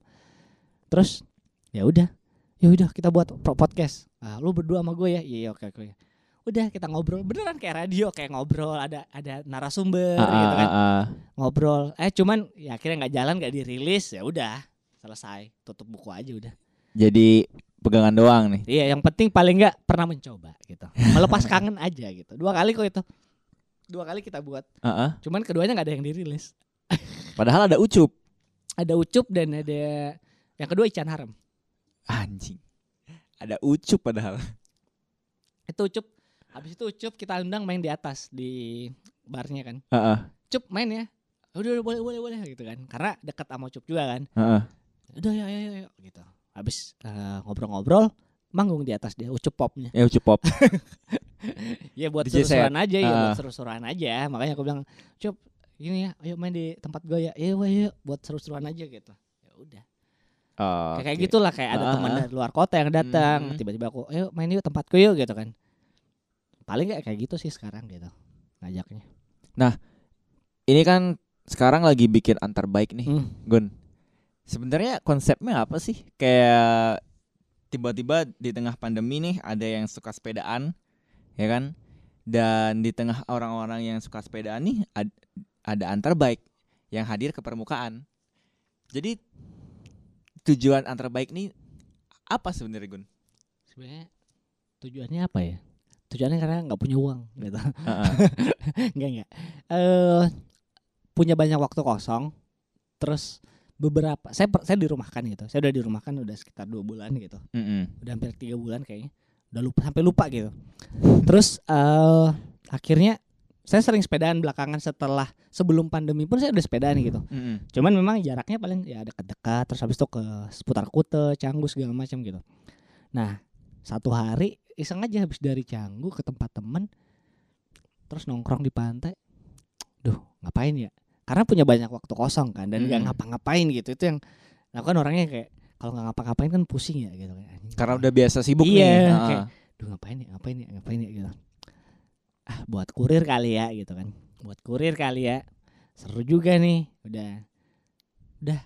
Terus ya udah ya udah kita buat pro- podcast. Ah, lu berdua sama gue ya? Iya iya, oke oke udah kita ngobrol beneran kayak radio kayak ngobrol ada ada narasumber Ah, gitu kan ah, ah. ngobrol eh cuman ya akhirnya nggak jalan nggak dirilis ya udah selesai tutup buku aja udah Jadi pegangan doang nih. iya yang penting paling nggak pernah mencoba gitu melepas kangen aja gitu dua kali kok itu dua kali kita buat Heeh. cuman keduanya nggak ada yang dirilis Padahal ada ucup. ada ucup dan ada yang kedua Ican Haram Anjing. Ada ucup padahal. itu ucup habis itu ucup kita undang main di atas di barnya kan Heeh. cup main ya udah udah boleh boleh boleh gitu kan karena dekat sama ucup juga kan Heeh. udah ya ya ya gitu habis eh, ngobrol-ngobrol manggung di atas dia ucup popnya Ya ucup pop. ya buat seru-seruan aja ya Ah. buat seru-seruan aja makanya aku bilang cup gini ya ayo main di tempat gue ya iya wah, yuk buat seru-seruan aja gitu ya udah Oh, kayak oke. gitulah kayak ada Ah, teman ah. dari luar kota yang datang Hmm. tiba-tiba aku ayo main yuk tempatku yuk gitu kan paling kayak kayak gitu sih sekarang gitu ngajaknya Ini kan sekarang lagi bikin antar baik nih, Hmm. Gun. Sebenarnya konsepnya apa sih? Kayak tiba-tiba di tengah pandemi nih ada yang suka sepedaan, ya kan? Dan di tengah orang-orang yang suka sepedaan nih ad- ada antar baik yang hadir ke permukaan. Jadi tujuan antar baik nih apa sebenarnya, Gun? sebenarnya tujuannya apa ya tujuannya karena nggak punya uang gitu. Heeh. nggak nggak. Eh punya banyak waktu kosong terus beberapa saya saya dirumahkan gitu. Saya udah dirumahkan udah sekitar dua bulan gitu. Mm-mm. udah hampir tiga bulan kayaknya. Udah lupa sampai lupa gitu. Terus eh akhirnya saya sering sepedaan belakangan setelah sebelum pandemi pun saya udah sepedaan gitu. Mm-mm. cuman memang jaraknya paling ya dekat-dekat terus habis itu ke seputar Kute Canggu segala macam gitu. Nah satu hari iseng aja habis dari Canggu ke tempat temen terus nongkrong di pantai. Duh ngapain ya? Karena punya banyak waktu kosong kan dan nggak Mm. ngapa-ngapain gitu. Itu yang aku kan orangnya kayak kalau nggak ngapa-ngapain kan pusing ya gitu kan Karena udah biasa sibuk Iya, nih. Kayak, duh ngapain ya ngapain ya ngapain ya gitu. Ah buat kurir kali ya gitu kan. Buat kurir kali ya. Seru juga nih udah. Udah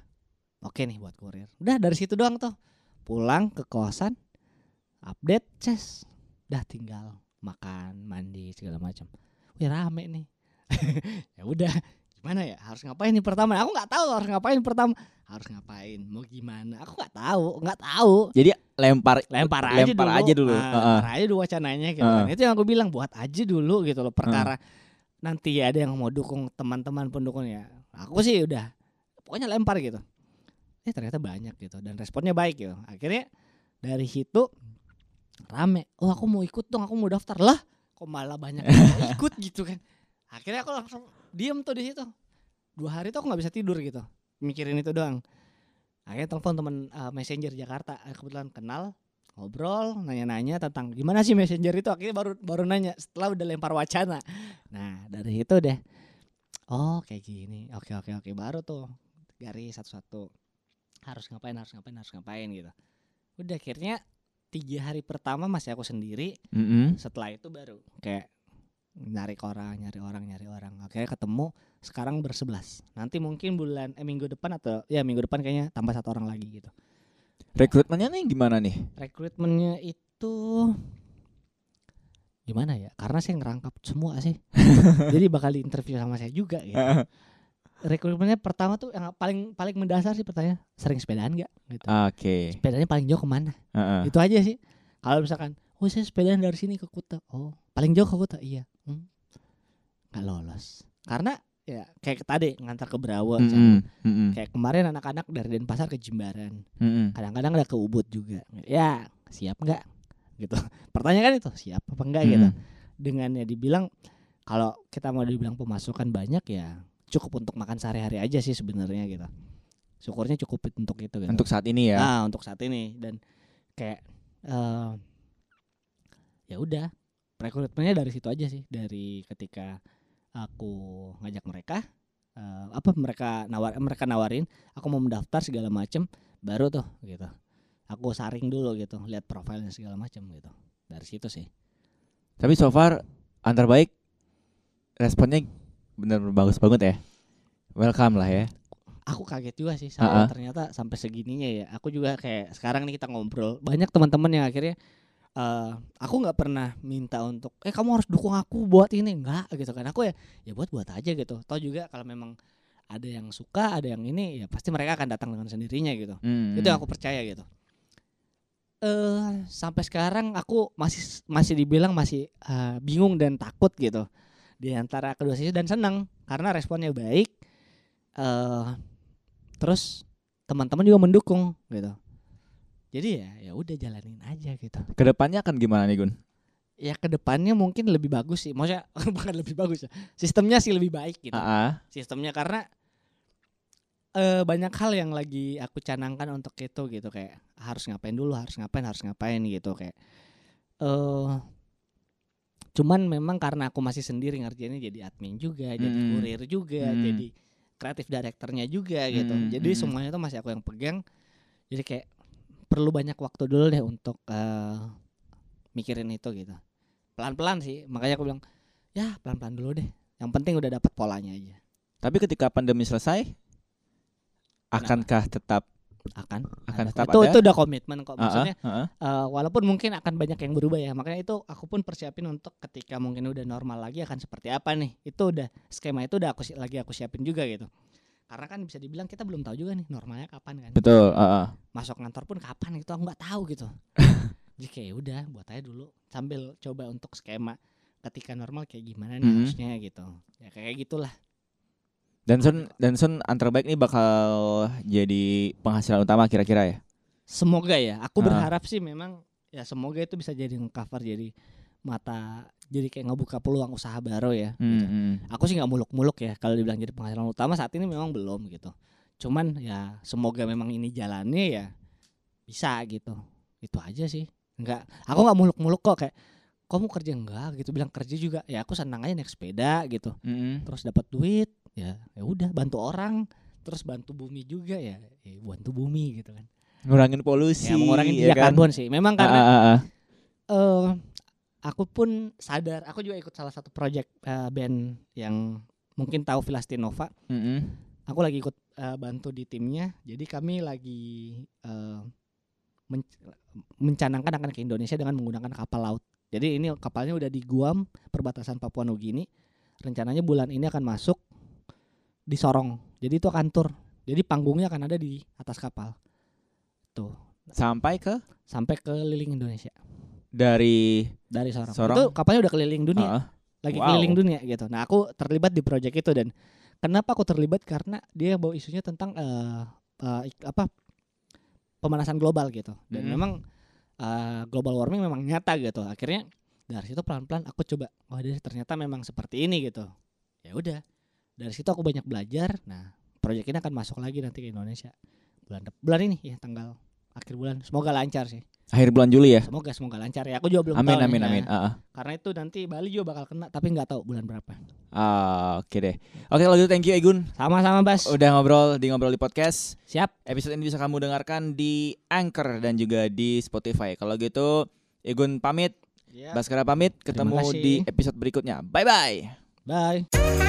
oke nih buat kurir. Udah dari situ doang tuh. Pulang ke kosan update ces udah tinggal makan mandi segala macam wih rame nih ya udah gimana ya harus ngapain nih pertama aku nggak tahu harus ngapain pertama harus ngapain mau gimana aku nggak tahu nggak tahu Jadi lempar lempar aja lempar dulu, aja dulu. Heeh. lempar aja dulu wacananya gitu kan. Heeh. Itu yang aku bilang buat aja dulu gitu loh perkara nanti ada yang mau dukung teman-teman pendukung ya. Aku sih udah pokoknya lempar gitu. Eh ternyata banyak gitu dan responnya baik gitu. Akhirnya dari situ rame. Oh aku mau ikut dong, aku mau daftar lah. Kok malah banyak yang mau ikut gitu kan. Akhirnya aku langsung diem tuh di situ. Dua hari tuh aku nggak bisa tidur gitu. Mikirin itu doang. Akhirnya telepon teman eh, messenger Jakarta eh, kebetulan kenal ngobrol nanya-nanya tentang gimana sih messenger itu akhirnya baru baru nanya setelah udah lempar wacana nah dari itu deh oh kayak gini oke oke oke baru tuh garis satu-satu harus ngapain harus ngapain harus ngapain gitu udah akhirnya tiga hari pertama masih aku sendiri Mm-mm. setelah itu baru kayak nyari orang nyari orang nyari orang. Akhirnya ketemu sekarang bersebelas. Nanti mungkin bulan eh minggu depan atau ya minggu depan kayaknya tambah satu orang lagi gitu. Rekrutmennya nih gimana nih? rekrutmennya itu gimana ya? Karena saya ngerangkap semua sih. Jadi bakal diinterview sama saya juga gitu rekrutmennya pertama tuh yang paling paling mendasar sih pertanyaan sering sepedaan nggak gitu. Oke. Sepedanya paling jauh ke mana? Heeh. Itu aja sih. Kalau misalkan, oh saya sepedaan dari sini ke Kuta. Oh, paling jauh ke Kuta. Iya. Hmm. Nggak lolos. Karena ya kayak tadi ngantar ke Brawa. Mm-mm, mm-mm, Kayak kemarin anak-anak dari Denpasar ke Jimbaran. mm-mm. Kadang-kadang ada ke Ubud juga. Ya, siap nggak? Gitu. Pertanyaan kan itu, siap apa enggak gitu. Mm. Dengan ya dibilang kalau kita mau dibilang pemasukan banyak ya cukup untuk makan sehari-hari aja sih sebenarnya gitu. Syukurnya cukup untuk itu gitu. Untuk saat ini ya. Nah, untuk saat ini dan kayak eh ya udah rekrutmennya dari situ aja sih dari ketika aku ngajak mereka eh, apa mereka nawar mereka nawarin aku mau mendaftar segala macem baru tuh gitu aku saring dulu gitu lihat profilnya segala macem gitu dari situ sih Tapi so far antar baik responnya bener bagus banget ya. Welcome lah ya. aku kaget juga sih sama Ah, ah. ternyata sampai segininya ya. Aku juga kayak sekarang nih kita ngobrol banyak teman-teman yang akhirnya eh aku nggak pernah minta untuk eh kamu harus dukung aku buat ini. Enggak gitu kan. Aku ya ya buat buat aja gitu. Toh juga kalau memang ada yang suka ada yang ini ya pasti mereka akan datang dengan sendirinya gitu. Mm, itu yang aku percaya gitu. Eh sampai sekarang aku masih masih dibilang masih eh, bingung dan takut gitu di antara kedua sisi dan senang karena responnya baik eh terus teman-teman juga mendukung gitu. Jadi ya ya udah jalanin aja gitu. Ke depannya akan gimana nih Gun? ya ke depannya mungkin lebih bagus sih. Maksudnya bukan lebih bagus ya. Sistemnya sih lebih baik gitu. Ah. sistemnya karena eh banyak hal yang lagi aku canangkan untuk itu gitu. Kayak harus ngapain dulu harus ngapain harus ngapain gitu. Kayak eh cuman memang karena aku masih sendiri ngerjainnya jadi admin juga jadi Mm-mm. kurir juga Mm. jadi kreatif direkturnya juga gitu Mm, jadi mm. semuanya tuh masih aku yang pegang jadi kayak perlu banyak waktu dulu deh untuk eh mikirin itu gitu pelan-pelan sih makanya aku bilang ya pelan-pelan dulu deh yang penting udah dapat polanya aja Tapi ketika pandemi selesai akankah tetap akan akan ada. tetap itu ada? itu udah komitmen kok Ah, ah, maksudnya ah, ah. eh, walaupun mungkin akan banyak yang berubah ya makanya itu aku pun persiapin untuk ketika mungkin udah normal lagi akan seperti apa nih itu udah skema itu udah aku lagi aku siapin juga gitu karena kan bisa dibilang kita belum tahu juga nih normalnya kapan kan Betul, ah, ah. masuk kantor pun kapan itu aku nggak tahu gitu jadi kayak udah buat aja dulu sambil coba untuk skema ketika normal kayak gimana nih Mhm. harusnya gitu ya kayak gitulah Dan Sun dan Sun antar baik nih bakal jadi penghasilan utama kira-kira ya. Semoga ya. Aku Ah. berharap sih memang ya semoga itu bisa jadi cover jadi mata jadi kayak ngebuka peluang usaha baru ya. Hmm, gitu. hmm. Aku sih nggak muluk-muluk ya kalau dibilang jadi penghasilan utama saat ini memang belum gitu. Cuman ya semoga memang ini jalannya ya bisa gitu. Itu aja sih. Enggak, aku nggak muluk-muluk kok kayak kamu kerja enggak gitu bilang kerja juga ya aku senang aja naik sepeda gitu Hmm, terus dapat duit ya ya udah bantu orang terus bantu bumi juga ya. Eh, bantu bumi gitu kan. Ngurangin polusi. ya mengurangi ya jejak karbon sih. Memang Ah, karena ah, ah, ah. eh aku pun sadar aku juga ikut salah satu project eh, band yang mungkin tahu Filastinova Hmm, hmm. aku lagi ikut eh, bantu di timnya. Jadi kami lagi eh, men- mencanangkan akan ke Indonesia dengan menggunakan kapal laut. Jadi ini kapalnya udah di Guam perbatasan Papua Nugini. Rencananya bulan ini akan masuk di Sorong jadi itu akan tur jadi panggungnya akan ada di atas kapal tuh Sampai ke sampai ke keliling Indonesia dari dari Sorong. Sorong? Itu kapalnya udah keliling dunia, ah. lagi wow. keliling dunia gitu. Nah, aku terlibat di project itu dan kenapa aku terlibat karena dia bawa isunya tentang eh, ik- apa pemanasan global gitu. Dan Mhm. memang eh, global warming memang nyata gitu. Akhirnya dari situ pelan-pelan aku coba, oh dia ternyata memang seperti ini gitu. Ya udah. Dari situ aku banyak belajar. Nah, project ini akan masuk lagi nanti ke Indonesia bulan bulan ini ya tanggal akhir bulan. Semoga lancar sih. akhir bulan Juli ya. Semoga semoga lancar ya. Aku juga belum Amin tahu nih. amin amin. Ah, ah. karena itu nanti Bali juga bakal kena tapi nggak tahu bulan berapa. Ah, Oke deh. Oke kalau gitu thank you Egun. Sama-sama Bas. Udah ngobrol di ngobrol di podcast. Siap. Episode ini bisa kamu dengarkan di Anchor dan juga di Spotify. Kalau gitu Egun pamit, Baskara pamit. Ketemu di episode berikutnya. Bye bye. Bye.